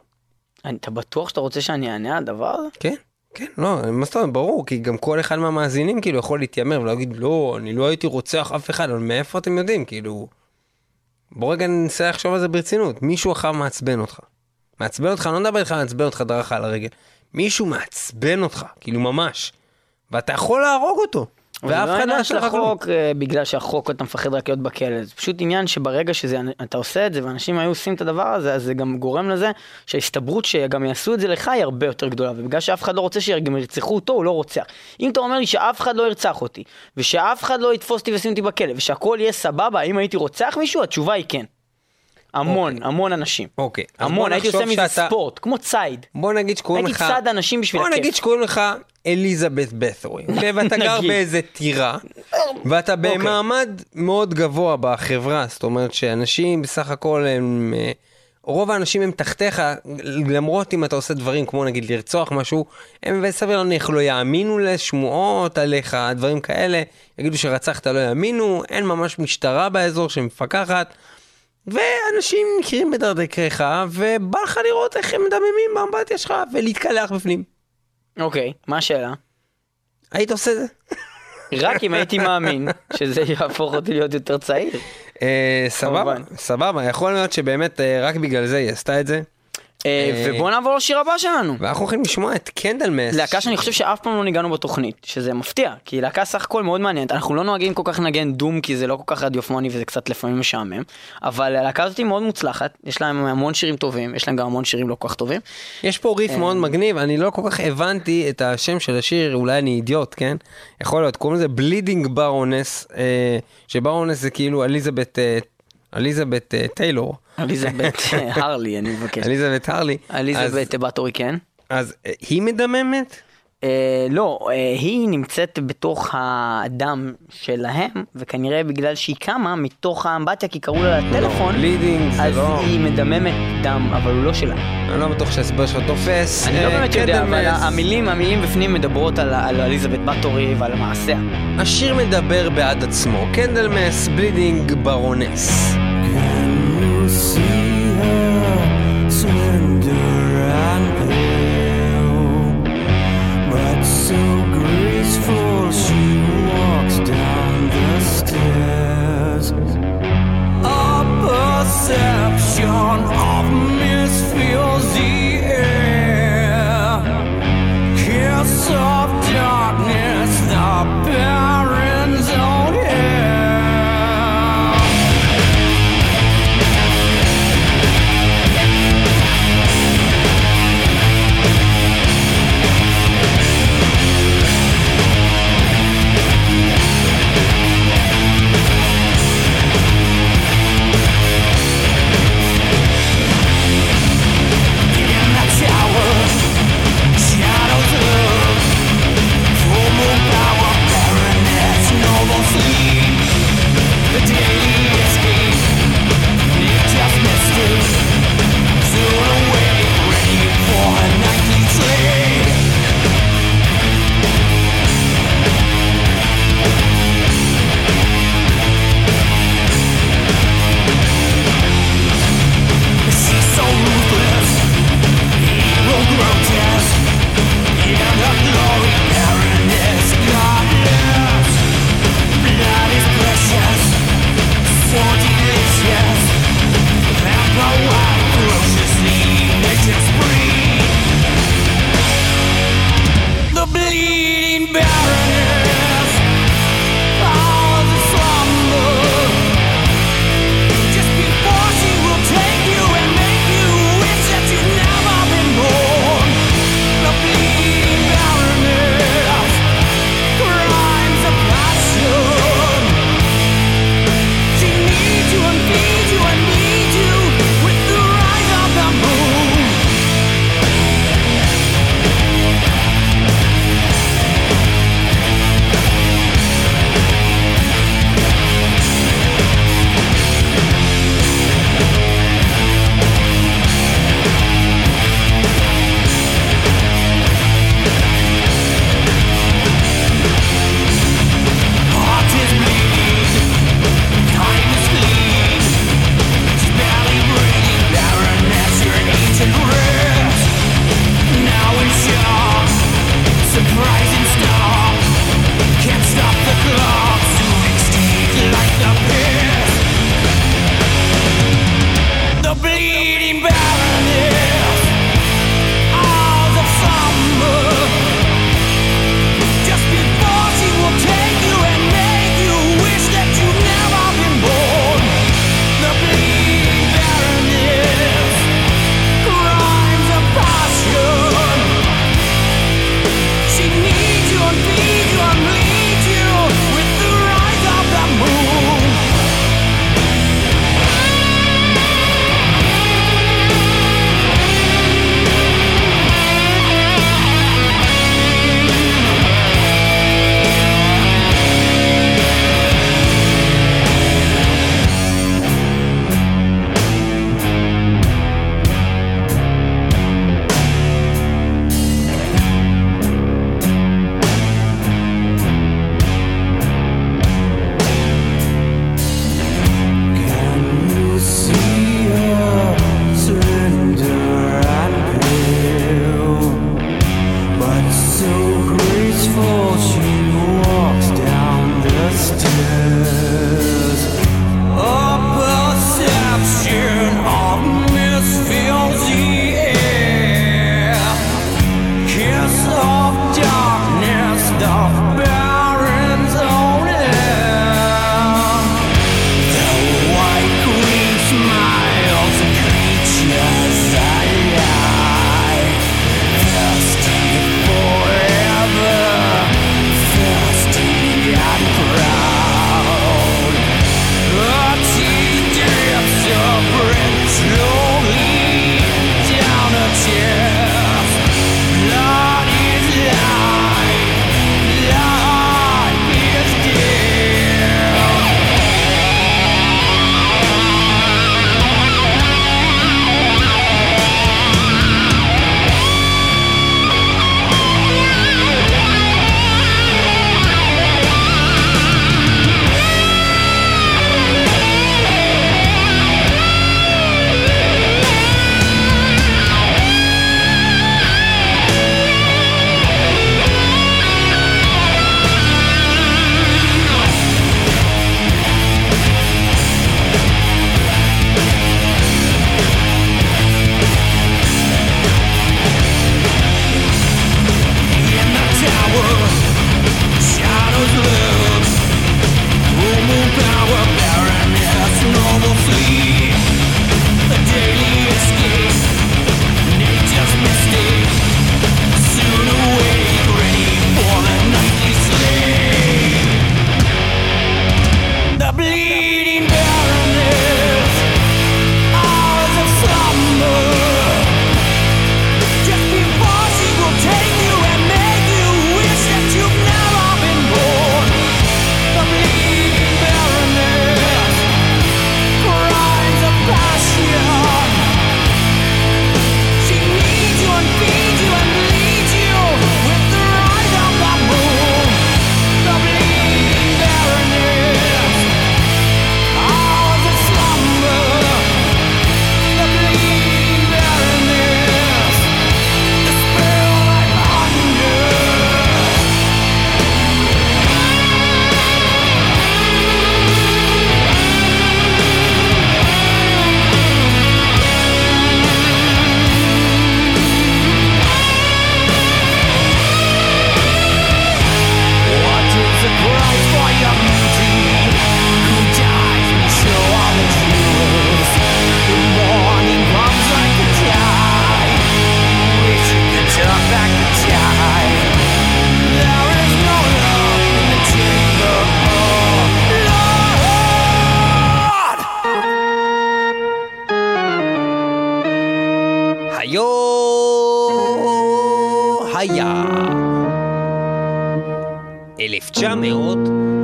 אני- אתה בטוח שאתה רוצה שאני אענה על הדבר הזה? כן, כן, לא, מה זאת אומרת, ברור, כי גם כל אחד מהמאזינים כאילו יכול להתיימר ולהגיד, לא, אני לא הייתי רוצח אף אחד, אבל מאיפה אתם יודעים, כאילו... בוא רגע ננסה לחשוב על זה ברצינות, מישהו אחר מעצבן אותך. מעצבן אותך, לא מדבר איתך מעצבן אותך דרך על הרגל. מישהו מעצבן אותך, כאילו ממש. ואתה יכול להרוג אותו. ואף אחד לא של לך כלום. החוק בגלל שהחוק אתה מפחד רק להיות בכלא, זה פשוט עניין שברגע שאתה עושה את זה ואנשים היו עושים את הדבר הזה, אז זה גם גורם לזה שההסתברות שגם יעשו את זה לך היא הרבה יותר גדולה, ובגלל שאף אחד לא רוצה שגם ירצחו אותו, הוא לא רוצח. אם אתה אומר לי שאף אחד לא ירצח אותי, ושאף אחד לא יתפוס אותי וישים אותי בכלא, ושהכול יהיה סבבה, האם הייתי רוצח מישהו? התשובה היא כן. המון, המון אנשים. אוקיי. בוא המון, הייתי עושה מזה שאתה- ספורט, כמו ציד. בוא נגיד שקוראים הייתי לך... צד אנשים בשביל בוא הכיף. נגיד שקוראים לך אליזבת בת'ורי, אוקיי? ואתה גר. באיזה טירה, ואתה במעמד מאוד גבוה בחברה, זאת אומרת שאנשים בסך הכל הם... אה, רוב האנשים הם תחתיך, למרות אם אתה עושה דברים כמו נגיד לרצוח משהו, הם בסביר להניח לא יאמינו לשמועות עליך, דברים כאלה, יגידו שרצחת לא יאמינו, אין ממש משטרה באזור שמפקחת, ואנשים מכירים בדרכך, ובא לך לראות איך הם מדממים באמבטיה שלך ולהתקלח בפנים. אוקיי, מה השאלה? היית עושה זה? רק אם הייתי מאמין שזה יהפוך אותי להיות יותר צעיר. אה, סבבה. סבבה, יכול להיות שבאמת אה, רק בגלל זה היא עשתה את זה. אה, אה, ובואו נעבור לשיר הבא שלנו. ואנחנו הולכים לשמוע את Candlemass. להקה שאני חושב שאף פעם לא ניגענו בתוכנית, שזה מפתיע, כי להקה סך הכל מאוד מעניינת, אנחנו לא נוהגים כל כך לנגן doom כי זה לא כל כך רדיופוני וזה קצת לפעמים משעמם, אבל הלהקה הזאת היא מאוד מוצלחת, יש להם המון שירים טובים, יש להם גם המון שירים לא כל כך טובים. יש פה ריף אה. מאוד מגניב, אני לא כל כך הבנתי את השם של השיר, אולי אני אידיוט, כן? יכול להיות, קוראים לזה Bleeding Baroness, אה, שברונס זה כאילו אליזבת, אה, אליזבת אה, טיילור. אליזבת הרלי, אני מבקש. אליזבת הרלי. אליזבת בתורי, כן. אז אה, היא מדממת? אה, לא, אה, היא נמצאת בתוך הדם שלהם, וכנראה בגלל שהיא קמה מתוך האמבטיה כי קראו לה לטלפון, בלידינג זה אז לא... היא מדממת דם, אבל הוא לא שלה. אני לא בטוח שההסבר שלך תופס. אני לא אה, באמת יודע, אבל. המילים, המילים בפנים מדברות על, על אליזבת בתורי ועל מעשיה. השיר מדבר בעד עצמו, קנדלמס בלידינג ברונס. Perception of mist the air. Kiss of darkness, the barren Yes, that's why ferociously vicious.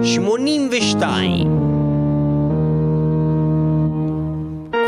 1982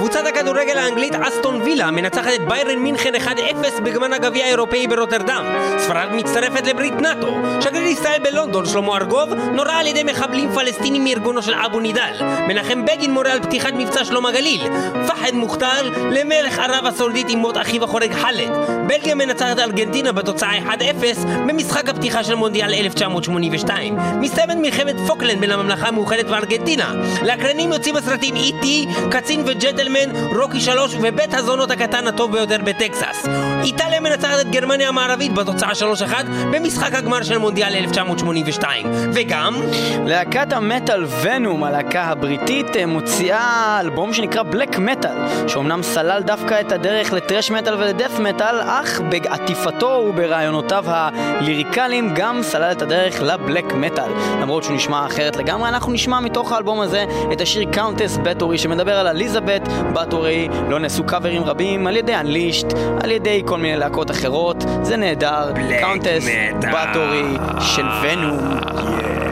קבוצת הכדורגל האנגלית אסטון וילה מנצחת את ביירן מינכן 1-0 בגמר הגביע האירופאי ברוטרדם. ספרד מצטרפת לברית נאט"ו. שגריר ישראל בלונדון, שלמה ארגוב, נורה על ידי מחבלים פלסטינים מארגונו של אבו נידאל. מנחם בגין מורה על פתיחת מבצע שלום הגליל. פהד מוכתר למלך ערב הסעודית עם מות אחיו החורג חאלד. בלגיה מנצחת ארגנטינה בתוצאה 1-0 במשחק הפתיחה של מונדיאל 1982. מסתיימת מלחמת פוקלנד בין הממלכה המאוחדת וארגנטינה. לאקרנים יוצאים הסרטים E.T, קצין וג'נטלמן, רוקי 3 ובית הזונות הקטן הטוב ביותר בטקסס. איטליה מנצחת את גרמניה המערבית בתוצאה 3-1 במשחק הגמר של מונדיאל 1982. וגם... להקת המטאל ונום, הלהקה הבריטית, אה, מוציאה אלבום שנקרא בלק מטאל, שאומנם סלל דווקא את הדרך לטרש מטאל ולדף מטאל, אך בעטיפתו וברעיונותיו הליריקליים גם סלל את הדרך לבלק מטאל. למרות שהוא נשמע אחרת לגמרי, אנחנו נשמע מתוך האלבום הזה את השיר Countess Bathory שמדבר על אליזבת Bathory, לו נעשו קאברים רבים על ידי Unleashed, על ידי כל מיני להקות אחרות, זה נהדר, Countess Bathory של Venom. Welcoming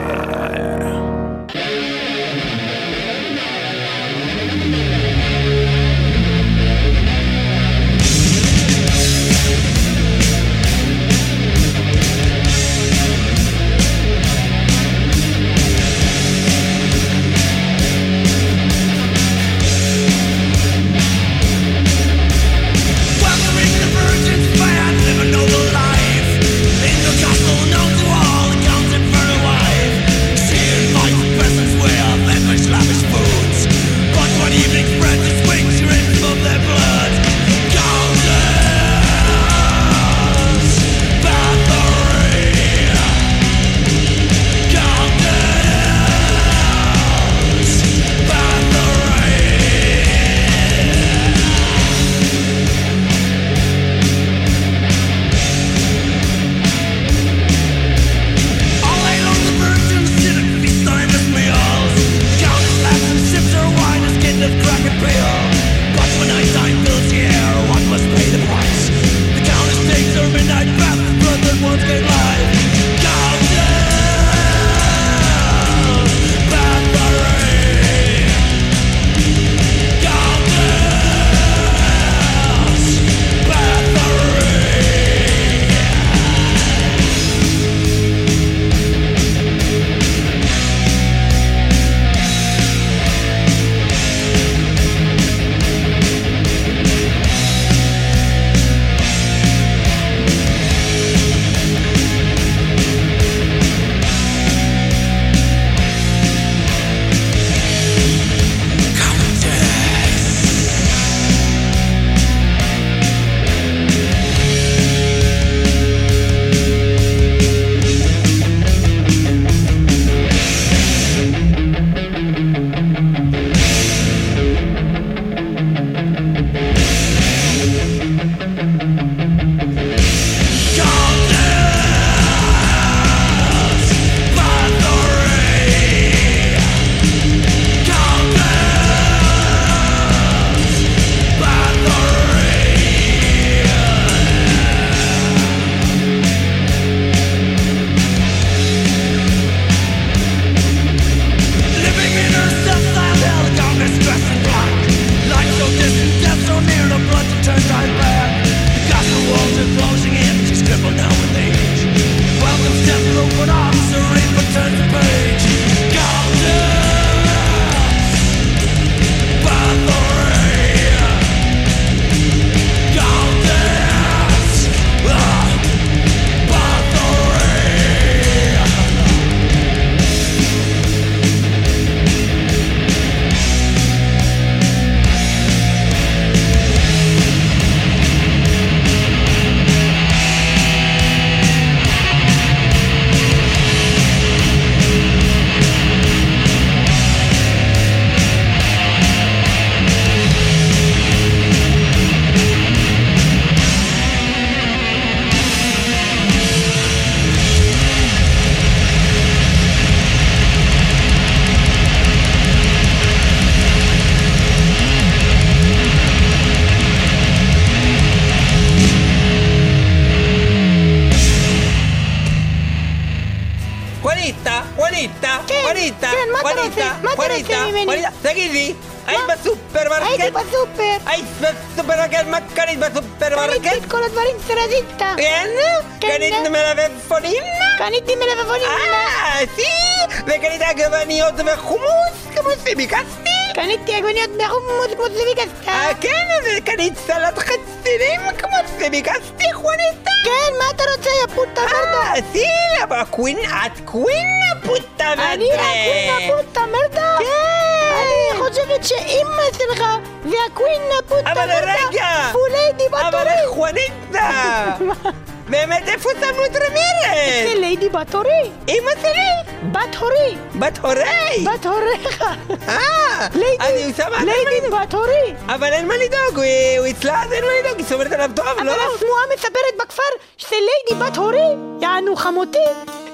רמירס? ליידי בטורי. אמא שלי? בת הורי. בת הורי? בת הוריך. אה! אני שמה... ליידי בת הורי. אבל אין מה לדאוג, הוא- אצלה, אז אין מה לדאוג, היא שומרת עליו טוב, אבל לא? השמועה מספרת בכפר שליידי בת הורי, יענו חמותי,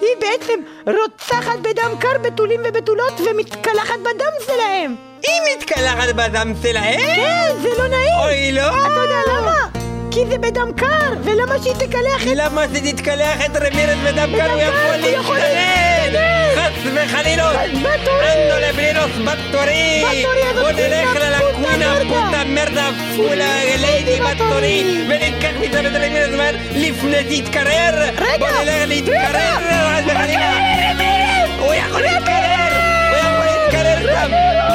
היא בעצם רוצחת בדם קר בתולים ובתולות ומתקלחת בדם שלהם. היא מתקלחת בדם שלהם? כן, זה לא נעים. אוי, לא! אתה יודע למה? כי זה בדם קר, ולמה שהיא תקלח את... למה שתתקלח את רמירס בדם קר? הוא יכול! להשתלט! חס וחלילות! בטורי! אנדו לברירוס בטורי! בוא נלך מרדה. פוטה מרדה פולה ליידי בטורי וניקח מצד את רמירס מהר לפני שתתקרר! רגע, בוא נלך להתקרר! חס וחלילה! הוא יכול להתקרר! הוא יכול להתקרר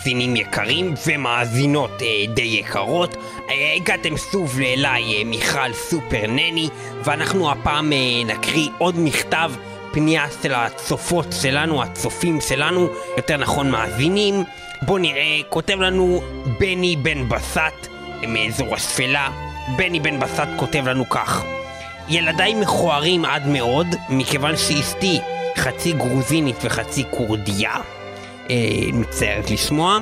מאזינים יקרים ומאזינות אה, די יקרות אה, הגעתם שוב אליי אה, מיכל סופר נני ואנחנו הפעם אה, נקריא עוד מכתב פנייה של הצופות שלנו, הצופים שלנו, יותר נכון מאזינים. בואו נראה, כותב לנו בני בן בסט מאזור השפלה. בני בן בסט כותב לנו כך ילדיי מכוערים עד מאוד מכיוון שאשתי חצי גרוזינית וחצי כורדיה אה, מצטערת לשמוע,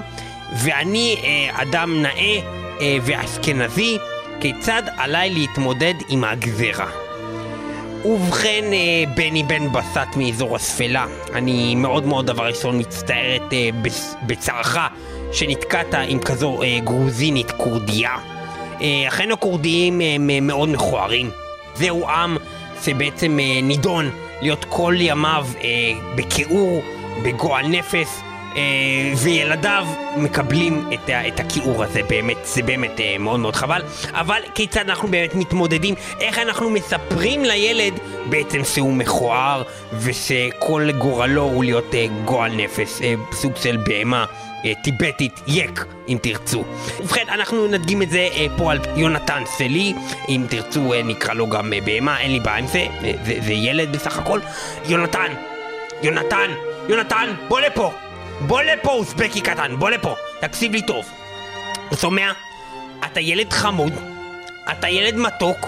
ואני אה, אדם נאה אה, ואשכנזי, כיצד עליי להתמודד עם הגזרה? ובכן, אה, בני בן בסט מאזור השפלה, אני מאוד מאוד דבר ראשון מצטערת אה, בצ- בצערך שנתקעת עם כזו אה, גרוזינית כורדיה. אה, אכן הכורדיים הם אה, מאוד מכוערים. זהו עם שבעצם אה, נידון להיות כל ימיו בכיעור, בגועל נפש, וילדיו מקבלים את, את הכיעור הזה, באמת, זה באמת אה, מאוד מאוד חבל. אבל כיצד אנחנו באמת מתמודדים? איך אנחנו מספרים לילד בעצם שהוא מכוער, ושכל גורלו הוא להיות אה, גועל נפש, אה, סוג של בהמה. אה, טיבטית, יק, אם תרצו. ובכן, אנחנו נדגים את זה אה, פה על יונתן סלי, אם תרצו אה, נקרא לו גם אה, בהמה, אין לי בעיה עם זה, אה, זה, זה ילד בסך הכל. יונתן, יונתן, יונתן, בוא לפה! בוא לפה, אוזבקי קטן, בוא לפה, תקשיב לי טוב. אתה שומע? אתה ילד חמוד, אתה ילד מתוק,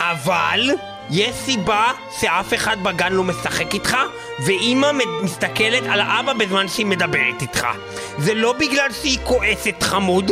אבל יש סיבה שאף אחד בגן לא משחק איתך, ואימא מסתכלת על האבא בזמן שהיא מדברת איתך. זה לא בגלל שהיא כועסת חמוד,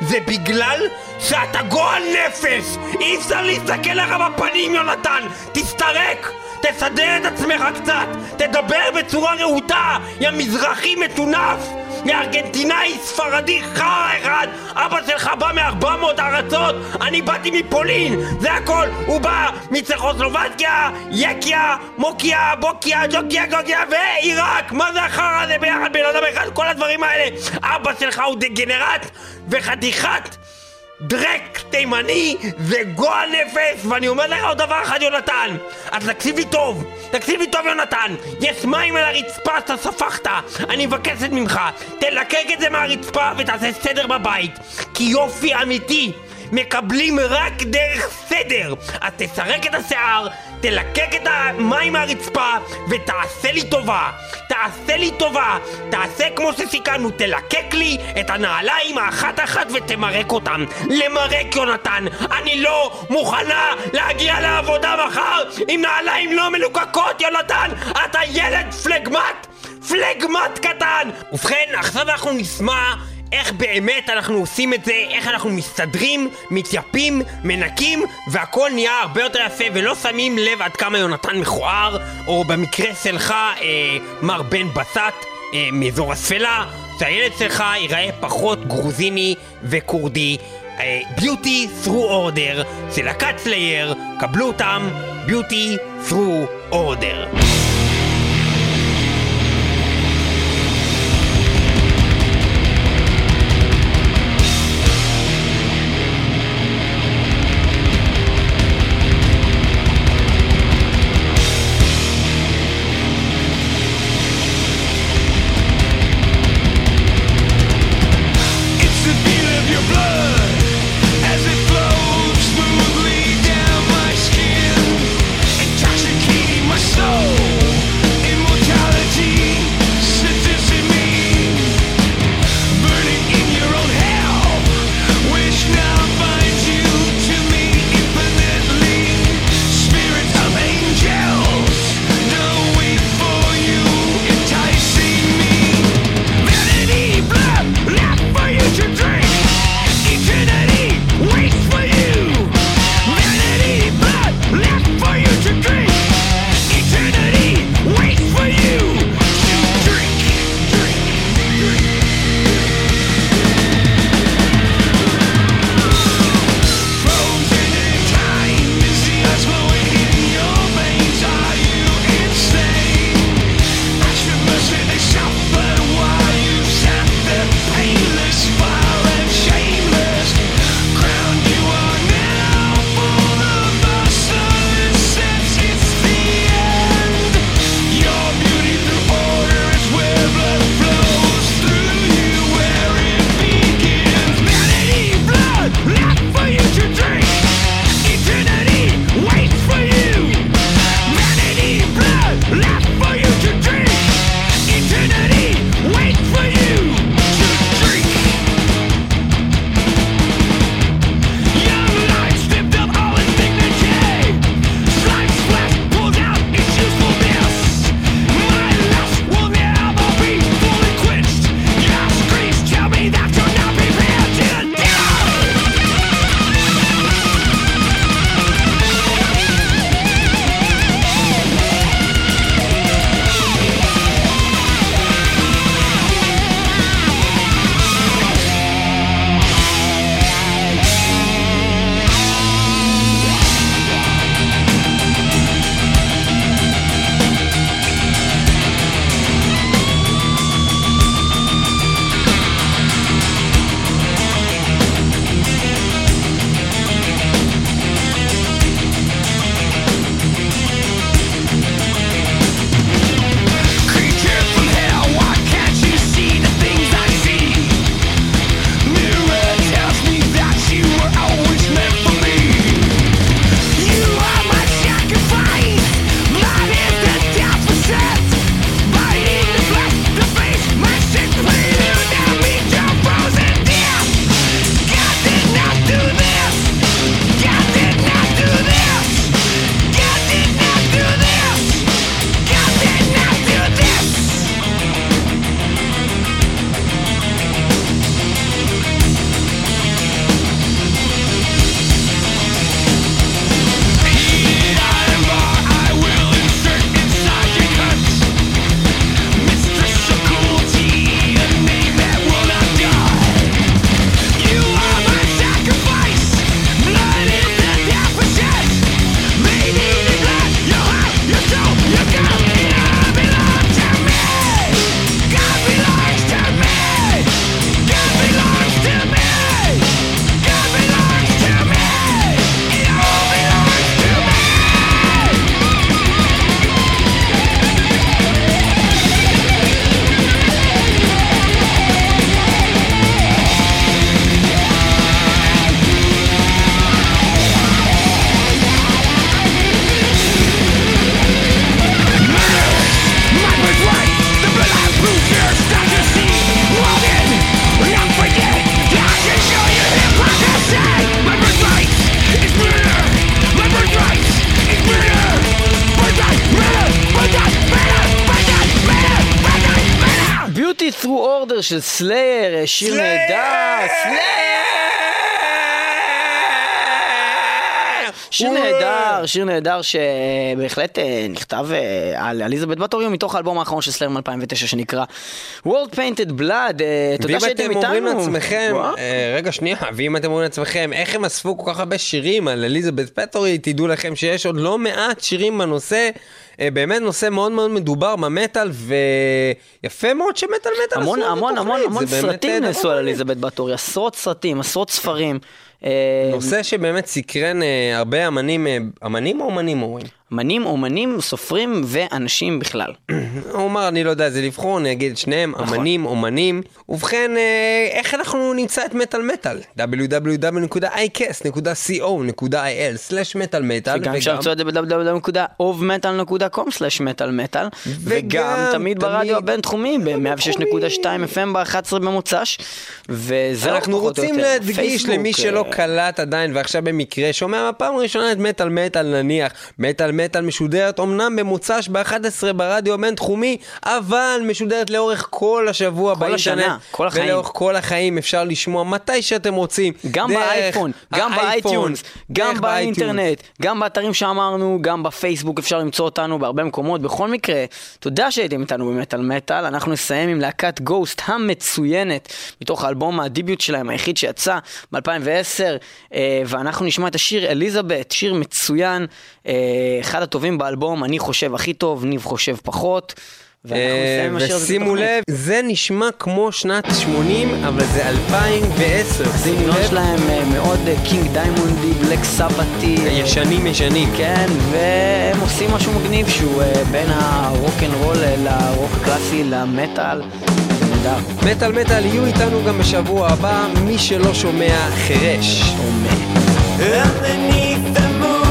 זה בגלל שאתה גועל נפש! אי אפשר להסתכל לך בפנים, יונתן! תסתרק! תסדר את עצמך קצת! תדבר בצורה רהוטה! יא מזרחי מטונף! יא ארגנטינאי ספרדי חרא אחד! אבא שלך בא מארבע מאות ארצות! אני באתי מפולין! זה הכל! הוא בא מצ'כוסלובקיה, יקיה, מוקיה, בוקיה, ג'וקיה, גוקיה ועיראק! מה זה החרא הזה ביחד בן אדם אחד? כל הדברים האלה! אבא שלך הוא דגנרט וחתיכת דרק תימני זה גועל נפש ואני אומר לך עוד דבר אחד יונתן. אז תקשיב לי טוב תקשיב לי טוב יונתן. יש מים על הרצפה שאתה ספחת. אני מבקשת ממך תלקק את זה מהרצפה ותעשה סדר בבית. כי יופי אמיתי מקבלים רק דרך סדר. אז תסרק את השיער תלקק את המים מהרצפה ותעשה לי טובה. תעשה לי טובה. תעשה כמו שסיכמנו תלקק לי את הנעליים האחת אחת ותמרק אותם. למרק יונתן. אני לא מוכנה להגיע לעבודה מחר עם נעליים לא מלוקקות יונתן. אתה ילד פלגמט פלגמט קטן. ובכן עכשיו אנחנו נשמע איך באמת אנחנו עושים את זה, איך אנחנו מסתדרים, מתייפים, מנקים, והכל נהיה הרבה יותר יפה ולא שמים לב עד כמה יונתן מכוער, או במקרה שלך, אה, מר בן בסט, אה, מאזור השפלה, שהילד שלך ייראה פחות גרוזיני וכורדי. Beauty Through Order של להקת Slayer, קבלו אותם, Beauty Through Order. של Slayer, שיר נהדר, Slayer! שיר נהדר, שיר נהדר שבהחלט אה, נכתב אה, על אליזבת Bathory ומתוך האלבום האחרון של Slayer מ-2009 שנקרא World Painted Blood. אה, תודה ואם שהייתם אתם איתנו. אומרים לעצמכם, וואו. אה, רגע שנייה, ואם אתם אומרים לעצמכם, איך הם אספו כל כך הרבה שירים על אליזבת Bathory, תדעו לכם שיש עוד לא מעט שירים בנושא, באמת נושא מאוד מאוד מדובר במטאל, ויפה מאוד שמטאל מטאל עשו על זה המון המון המון סרטים נעשו על. אליזבת בתורי, עשרות סרטים, עשרות ספרים. אה, נושא שבאמת סקרן אה, הרבה אמנים, אה, אמנים או אמנים אומרים? אמנים, אומנים, סופרים ואנשים בכלל. הוא אמר, אני לא יודע איזה לבחור, אני אגיד את שניהם, נכון. אמנים, אומנים. ובכן, אה, איך אנחנו נמצא את מטאל מטאל? www.icast.co.il/מטאל מטאל. וגם אפשר למצוא את זה ב-www.ovmetal.com/מטאל וגם תמיד ברדיו הבינתחומי ב-106.2 FM ב-11 במוצ"ש. וזהו אנחנו פחות או רוצים. להדגיש למי שלא קלט עדיין ועכשיו במקרה שומע בפעם הראשונה את מטאל מטאל נניח. מטאל מטאל משודרת אמנם במוצ"ש ב-11 ברדיו הבינתחומי, אבל משודרת לאורך כל השבוע כל באינטרנט. השנה, כל החיים. ולאורך כל החיים אפשר לשמוע מתי שאתם רוצים. גם דרך באייפון, גם ב iTunes, גם. באינטרנט, גם באתרים שאמרנו, גם בפייסבוק אפשר למצוא אותנו בהרבה מקומות. בכל מקרה, תודה שהייתם איתנו במטאל מטאל. אנחנו נסיים עם להקת גוסט המצוינת, מתוך האלבום ה debut שלהם, היחיד שיצא ב-2010, אה, ואנחנו נשמע את השיר אליזבת, שיר מצוין, אה, אחד הטובים באלבום, אני חושב הכי טוב, ניב חושב פחות. הזה ושימו. לב, זה נשמע כמו שנת 80, אבל זה 2010. שימו הסגנון שלהם אה, מאוד קינג דיימונדי, בלק סבתי. ישנים ישנים. כן, והם עושים משהו מגניב שהוא אה, בין הרוקנרול אה, לרוק הקלאסי למטאל. נהדר. מטאל מטאל יהיו איתנו גם בשבוע הבא, מי שלא שומע חירש. Underneath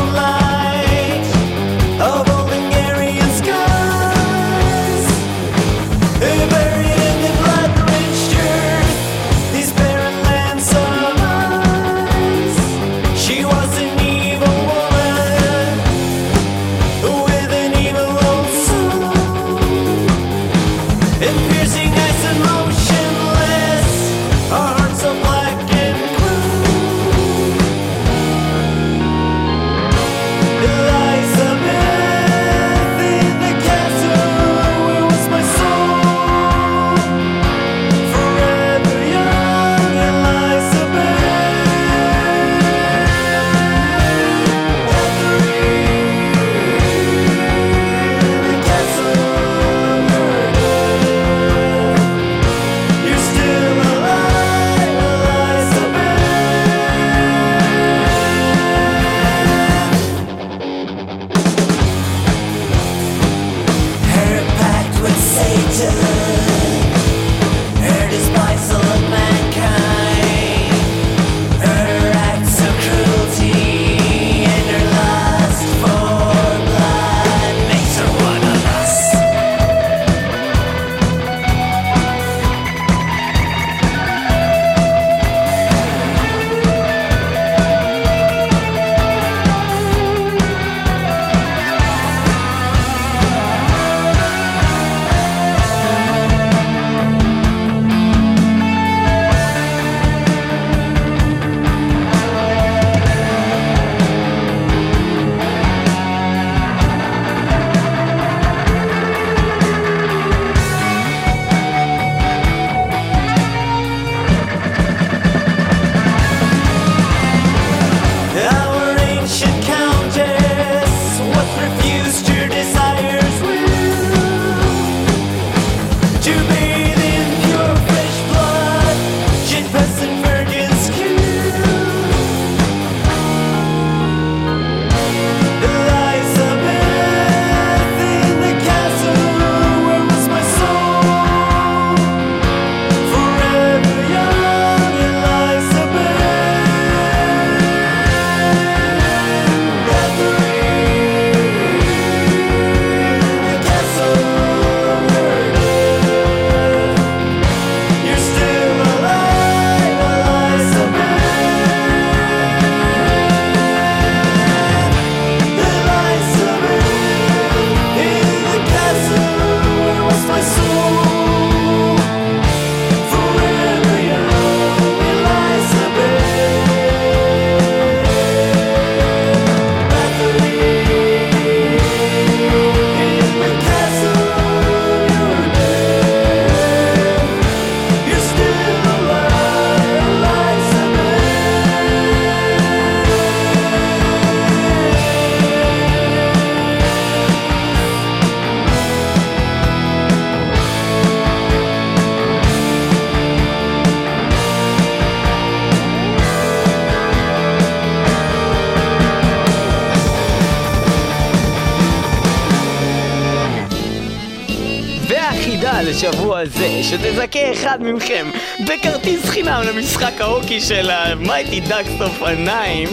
אחד מכם בכרטיס חינם למשחק ההוקי של ה-Mighty Ducks of Anime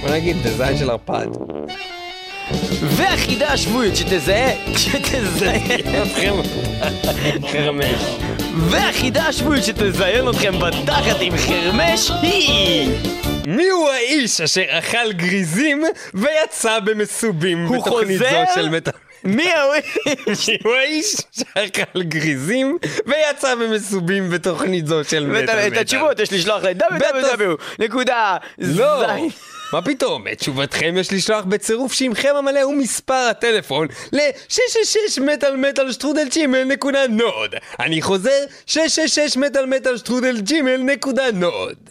בוא נגיד, דיזיין של ערפד. והחידה השבועית שתזהה, שתזהה, חרמש. והחידה השבועית שתזיין אתכם בתחת עם חרמש היא... מיהו האיש אשר אכל גריזים ויצא במסובים הוא בתוכנית זו? של מטא... מי האיש? הוא האיש שאכל גריזים ויצא במסובים בתוכנית זו של מטא ואת- את התשובות יש לשלוח ל-www נקודה לא. מה פתאום? את תשובתכם יש לשלוח בצירוף שמכם המלא ומספר הטלפון ל-666 מטאל מטאל שטרודל ג'ימל נקודה נוד. אני חוזר, 666 מטאל מטאל שטרודל ג'ימל נקודה נוד.